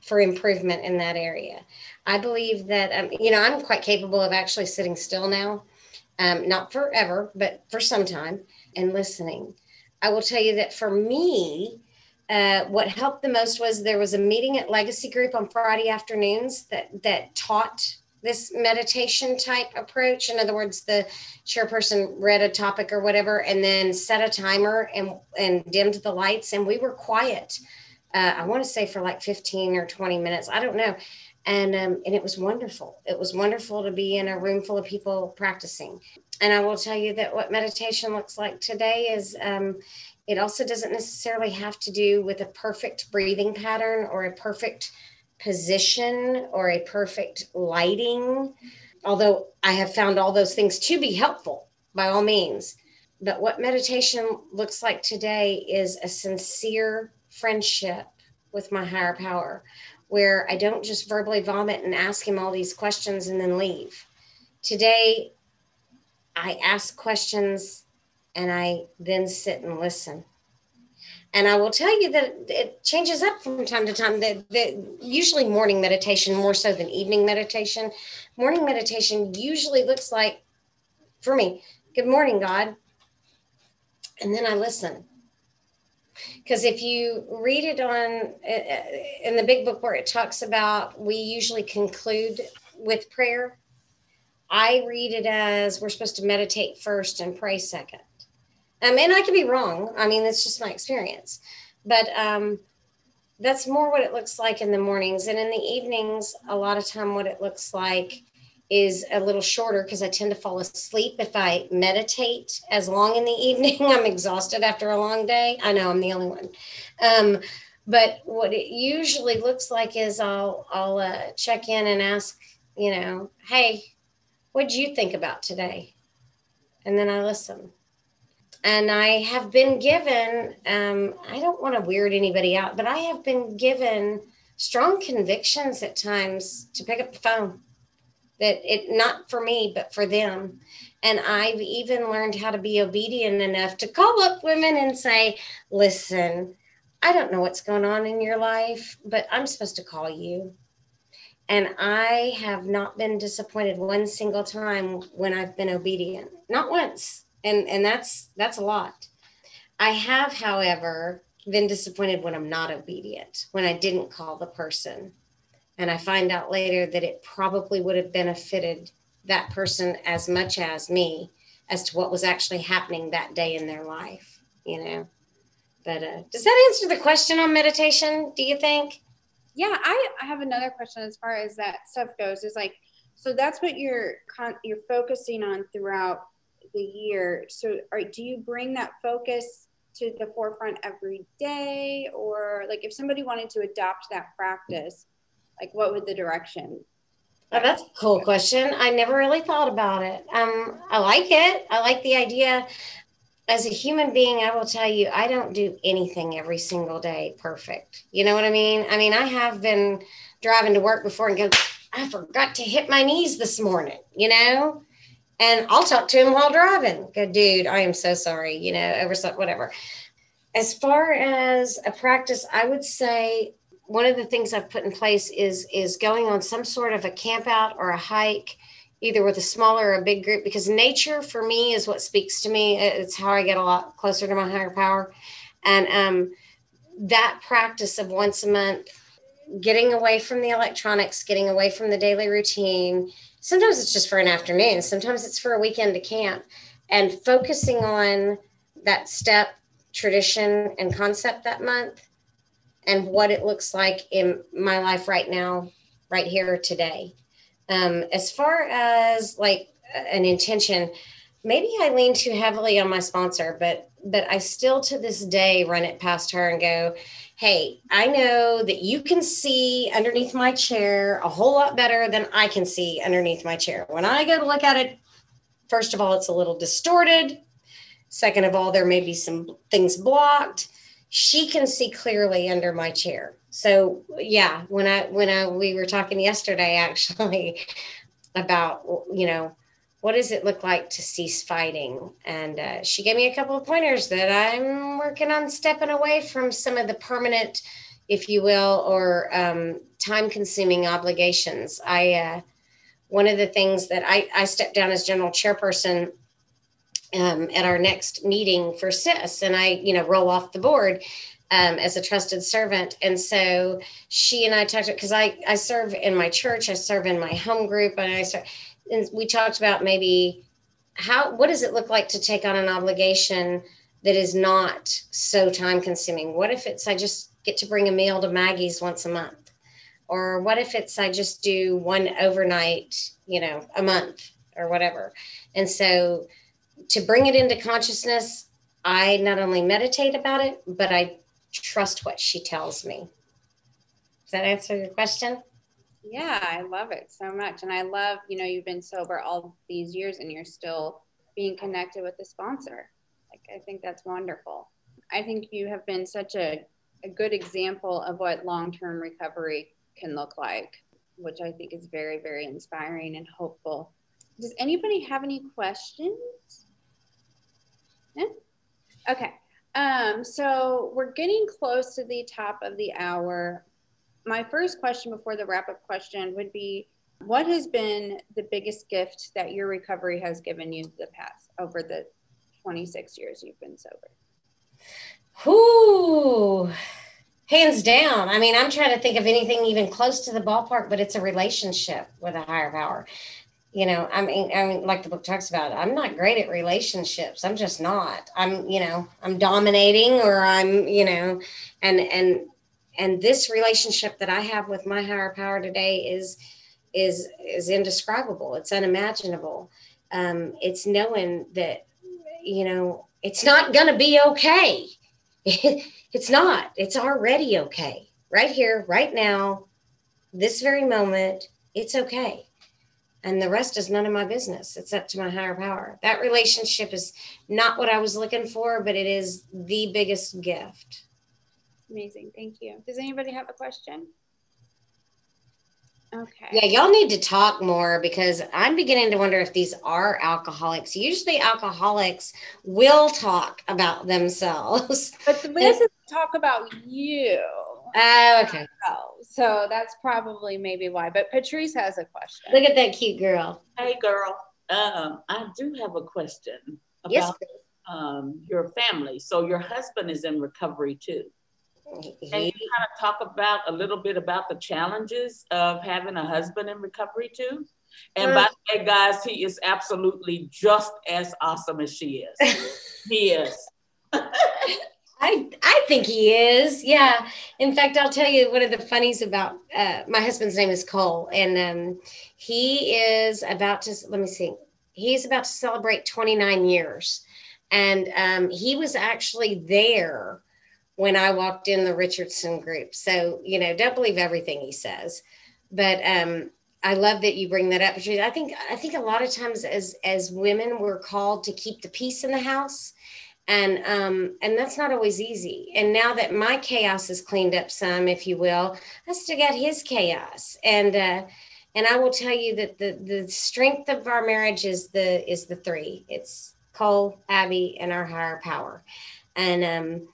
for improvement in that area. I believe that, um, you know, I'm quite capable of actually sitting still now, um, not forever, but for some time and listening. I will tell you that for me, uh, what helped the most was there was a meeting at Legacy Group on Friday afternoons that that taught this meditation type approach. In other words, the chairperson read a topic or whatever, and then set a timer and and dimmed the lights, and we were quiet. Uh, I want to say for like 15 or 20 minutes. I don't know. And um, and it was wonderful. It was wonderful to be in a room full of people practicing. And I will tell you that what meditation looks like today is um, it also doesn't necessarily have to do with a perfect breathing pattern or a perfect position or a perfect lighting, although I have found all those things to be helpful by all means. But what meditation looks like today is a sincere friendship with my higher power, where I don't just verbally vomit and ask him all these questions and then leave. Today, I ask questions and I then sit and listen. And I will tell you that it changes up from time to time. That, that usually morning meditation more so than evening meditation. Morning meditation usually looks like, for me, good morning, God. And then I listen. Because if you read it on uh, uh, in the big book where it talks about, we usually conclude with prayer. I read it as we're supposed to meditate first and pray second. Um, and I could be wrong. I mean, that's just my experience. But um, that's more what it looks like in the mornings. And in the evenings, a lot of time, what it looks like is a little shorter because I tend to fall asleep if I meditate as long in the evening. I'm exhausted after a long day. I know I'm the only one. Um, but what it usually looks like is I'll I'll uh, check in and ask, you know, hey, what did you think about today? And then I listen and I have been given, um, I don't want to weird anybody out, but I have been given strong convictions at times to pick up the phone that it not for me, but for them. And I've even learned how to be obedient enough to call up women and say, listen, I don't know what's going on in your life, but I'm supposed to call you. And I have not been disappointed one single time when I've been obedient. Not once. And and that's that's a lot. I have however been disappointed when i'm not obedient when i didn't call the person. And i find out later that it probably would have benefited that person as much as me as to what was actually happening that day in their life you know? But uh, does that answer the question on meditation do you think yeah i, I have another question as far as that stuff goes is like so that's what you're con- you're focusing on throughout the year. So, are, do you bring that focus to the forefront every day, or like if somebody wanted to adopt that practice, like what would the direction? Oh, that's a cool question. I never really thought about it. Um, I like it. I like the idea. As a human being, I will tell you, I don't do anything every single day perfect. You know what I mean? I mean, I have been driving to work before and go, I forgot to hit my knees this morning, you know? and I'll talk to him while driving. Go, dude, I am so sorry, you know, oversight, whatever. As far as a practice, I would say one of the things I've put in place is is going on some sort of a camp out or a hike, either with a smaller or a big group, because nature for me is what speaks to me. It's how I get a lot closer to my higher power. And um, that practice of once a month, getting away from the electronics, getting away from the daily routine, sometimes it's just for an afternoon, sometimes it's for a weekend to camp, and focusing on that step, tradition, and concept that month and what it looks like in my life right now, right here today. Um, as far as like an intention, maybe I lean too heavily on my sponsor, but but I still to this day run it past her and go, Hey, I know that you can see underneath my chair a whole lot better than I can see underneath my chair. When I go to look at it, first of all, it's a little distorted. Second of all, there may be some things blocked. She can see clearly under my chair. So yeah, when I when I we were talking yesterday actually about you know what does it look like to cease fighting? And uh, she gave me a couple of pointers that I'm working on stepping away from some of the permanent, if you will, or um, time consuming obligations. I, uh, one of the things that I, I stepped down as general chairperson um, at our next meeting for CIS, and I, you know, roll off the board. Um, as a trusted servant. And so she and I talked because I, I serve in my church, I serve in my home group, and I start, and we talked about maybe how what does it look like to take on an obligation that is not so time consuming? What if it's i just get to bring a meal to maggie's once a month? Or what if it's i just do one overnight you know a month or whatever? And so to bring it into consciousness i not only meditate about it but i trust what she tells me does that answer your question yeah, I love it so much. And I love, you know, you've been sober all these years and you're still being connected with the sponsor. Like, I think that's wonderful. I think you have been such a, a good example of what long term recovery can look like, which I think is very, very inspiring and hopeful. Does anybody have any questions? Yeah? Okay. Um, so we're getting close to the top of the hour my first question before the wrap up question would be what has been the biggest gift that your recovery has given you the past over the 26 years you've been sober? Whoo, hands down. I mean, I'm trying to think of anything even close to the ballpark, but it's a relationship with a higher power. You know, I mean, I mean, like the book talks about, I'm not great at relationships. I'm just not. I'm, you know, I'm dominating or I'm, you know, and and and this relationship that I have with my higher power today is is is indescribable. It's unimaginable. Um, it's knowing that you know it's not to be okay. it's not. It's already okay. Right here, right now, this very moment, it's okay. And the rest is none of my business. It's up to my higher power. That relationship is not what I was looking for, but it is the biggest gift. Amazing. Thank you. Does anybody have a question? Okay. Yeah, y'all need to talk more because I'm beginning to wonder if these are alcoholics. Usually, alcoholics will talk about themselves. But this is talk about you. Oh, okay. So that's probably maybe why. But Patrice has a question. Look at that cute girl. Hey, girl. Um, I do have a question about yes, um, your family. So your husband is in recovery too. Can you kind of talk about a little bit about the challenges of having a husband in recovery too? And by the way, guys, he is absolutely just as awesome as she is. he is. I, I think he is. Yeah. In fact, I'll tell you one of the funnies about uh, my husband's name is Cole, and um, he is about to, let me see, he's about to celebrate 29 years. And um, he was actually there when I walked in the Richardson group. So, you know, don't believe everything he says. But um, I love that you bring that up. I think I think a lot of times as as women we're called to keep the peace in the house. And um, and that's not always easy. And now that my chaos is cleaned up some, if you will, I still got his chaos. And uh, and I will tell you that the the strength of our marriage is the is the three. It's Cole, Abbie, and our higher power. And um,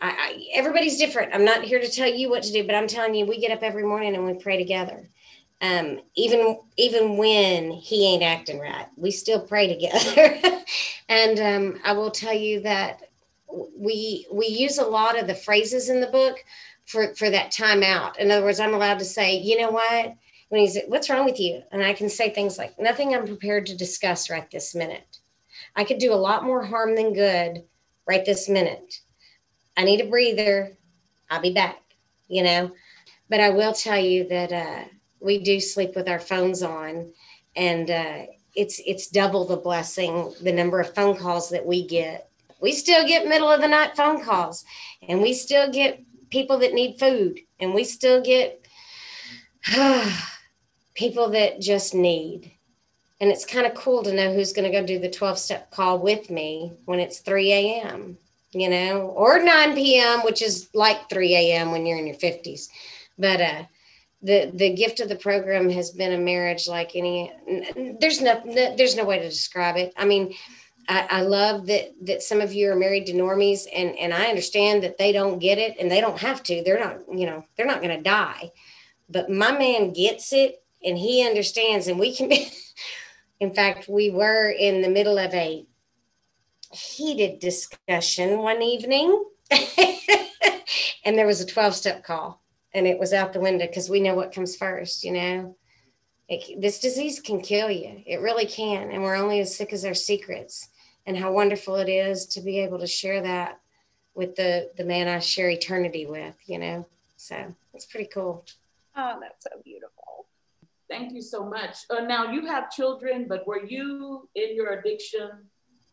I, I, everybody's different. I'm not here to tell you what to do, but I'm telling you, we get up every morning and we pray together. Um, even even when he ain't acting right, we still pray together. and um, I will tell you that we we use a lot of the phrases in the book for for that time out. In other words, I'm allowed to say, you know what? When he's, what's wrong with you? And I can say things like, nothing I'm prepared to discuss right this minute. I could do a lot more harm than good right this minute I need a breather. I'll be back, you know. But I will tell you that uh, we do sleep with our phones on, and uh, it's it's double the blessing the number of phone calls that we get We still get middle of the night phone calls and we still get people that need food and we still get people that just need. And it's kind of cool to know who's going to go do the 12 step call with me when it's 3 a.m., you know, or 9 p.m., which is like 3 a.m. when you're in your 50s. But uh, the the gift of the program has been a marriage like any. There's no, there's no way to describe it. I mean, I, I, love that that some of you are married to normies, and and I understand that they don't get it, and they don't have to. They're not, you know, they're not going to die. But my man gets it, and he understands, and we can. be in fact, we were in the middle of a heated discussion one evening, and there was a twelve step call, and it was out the window because we know what comes first, you know. It, this disease can kill you. It really can. And we're only as sick as our secrets and how wonderful it is to be able to share that with the the man I share eternity with, you know. So it's pretty cool. Oh, that's so beautiful. Thank you so much. Uh, now you have children, but were you in your addiction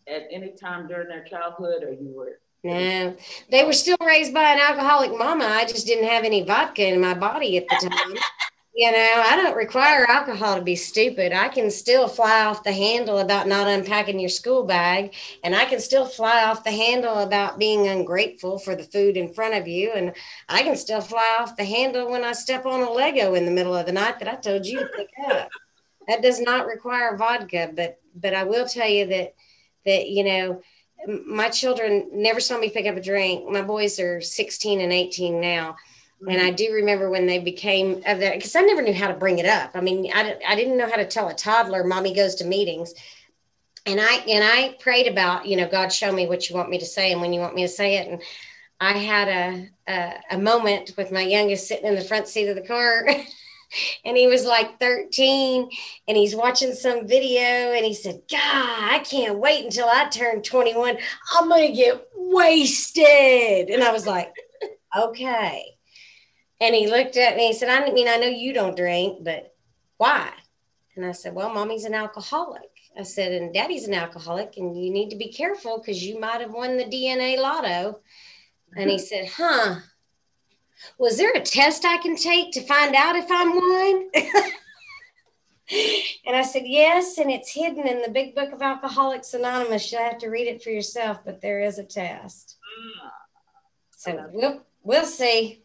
at any time during their childhood, or you were? No, they were still raised by an alcoholic mama. I just didn't have any vodka in my body at the time. You know, I don't require alcohol to be stupid. I can still fly off the handle about not unpacking your school bag, and I can still fly off the handle about being ungrateful for the food in front of you, and I can still fly off the handle when I step on a Lego in the middle of the night that I told you to pick up. That does not require vodka, but but I will tell you that that you know my children never saw me pick up a drink. My boys are 16 and 18 now and I mm-hmm. do remember when they became of that because I never knew how to bring it up. I mean, I, I didn't know how to tell a toddler, "Mommy goes to meetings," and I and I prayed about, you know, God, show me what you want me to say and when you want me to say it. And I had a a, a moment with my youngest sitting in the front seat of the car. and he was like 13 and he's watching some video and he said god i can't wait until i turn 21 i'm gonna get wasted and i was like okay and he looked at me and he said, I mean, I know you don't drink, but why? And I said, Well, mommy's an alcoholic. I said, and daddy's an alcoholic, and you need to be careful because you might have won the DNA lotto. And he said, Huh, was there a test I can take to find out if I'm one? and I said, Yes, and it's hidden in the big book of Alcoholics Anonymous. You'll have to read it for yourself, but there is a test. Ah. So we'll, we'll see.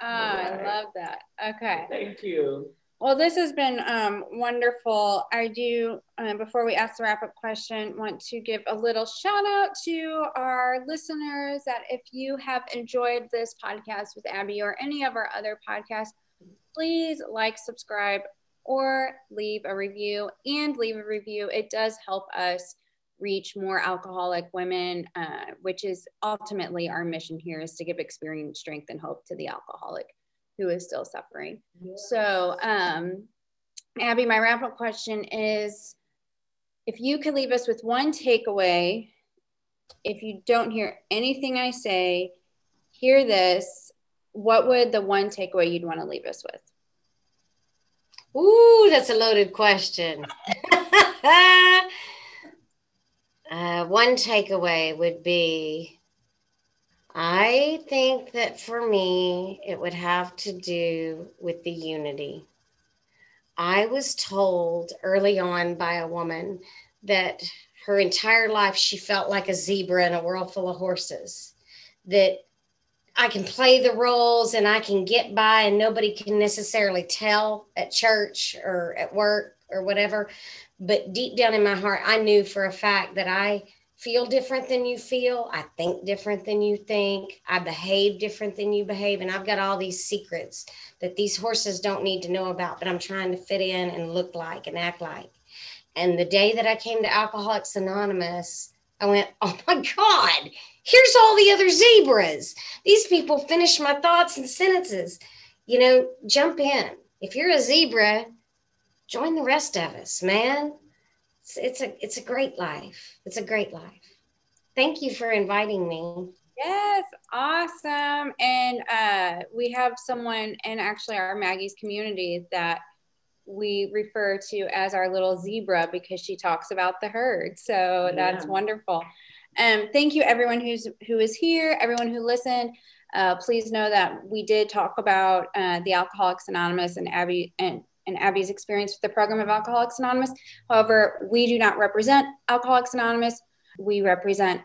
Oh, I love that. Okay. Thank you. Well, this has been um, wonderful. I do, um, before we ask the wrap up question, want to give a little shout out to our listeners that if you have enjoyed this podcast with Abbie or any of our other podcasts, please like, subscribe, or leave a review and leave a review. It does help us reach more alcoholic women, uh, which is ultimately our mission here is to give experience, strength, and hope to the alcoholic who is still suffering. Yeah. So, um, Abbie, my wrap up question is if you could leave us with one takeaway, if you don't hear anything I say, hear this, what would the one takeaway you'd want to leave us with? Ooh, that's a loaded question. Uh, one takeaway would be I think that for me, it would have to do with the unity. I was told early on by a woman that her entire life she felt like a zebra in a world full of horses, that I can play the roles and I can get by, and nobody can necessarily tell at church or at work or whatever but deep down in my heart, I knew for a fact that I feel different than you feel. I think different than you think. I behave different than you behave. And I've got all these secrets that these horses don't need to know about, but I'm trying to fit in and look like and act like. And the day that I came to Alcoholics Anonymous, I went, oh my God, here's all the other zebras. These people finish my thoughts and sentences. You know, jump in. If you're a zebra, join the rest of us, man. It's, it's a it's a great life. It's a great life. Thank you for inviting me. Yes, awesome. And uh, we have someone in actually our Maggie's community that we refer to as our little zebra because she talks about the herd. So that's wonderful. Um, thank you everyone who's who is here, everyone who listened. Uh, please know that we did talk about uh, the Alcoholics Anonymous and Abbie and, and Abbie's experience with the program of Alcoholics Anonymous. However, we do not represent Alcoholics Anonymous. We represent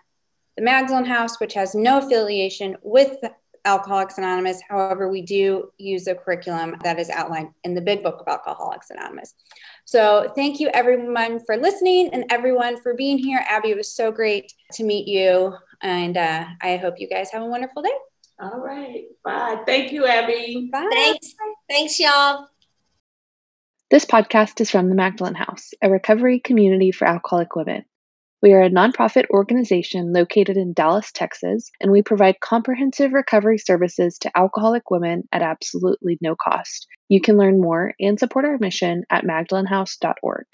the Magdalen House, which has no affiliation with Alcoholics Anonymous. However, we do use the curriculum that is outlined in the big book of Alcoholics Anonymous. So thank you everyone for listening and everyone for being here. Abbie, it was so great to meet you. And uh, I hope you guys have a wonderful day. All right. Bye. Thank you, Abbie. Bye. Thanks. Thanks, y'all. This podcast is from the Magdalen House, a recovery community for alcoholic women. We are a nonprofit organization located in Dallas, Texas, and we provide comprehensive recovery services to alcoholic women at absolutely no cost. You can learn more and support our mission at magdalenhouse.org.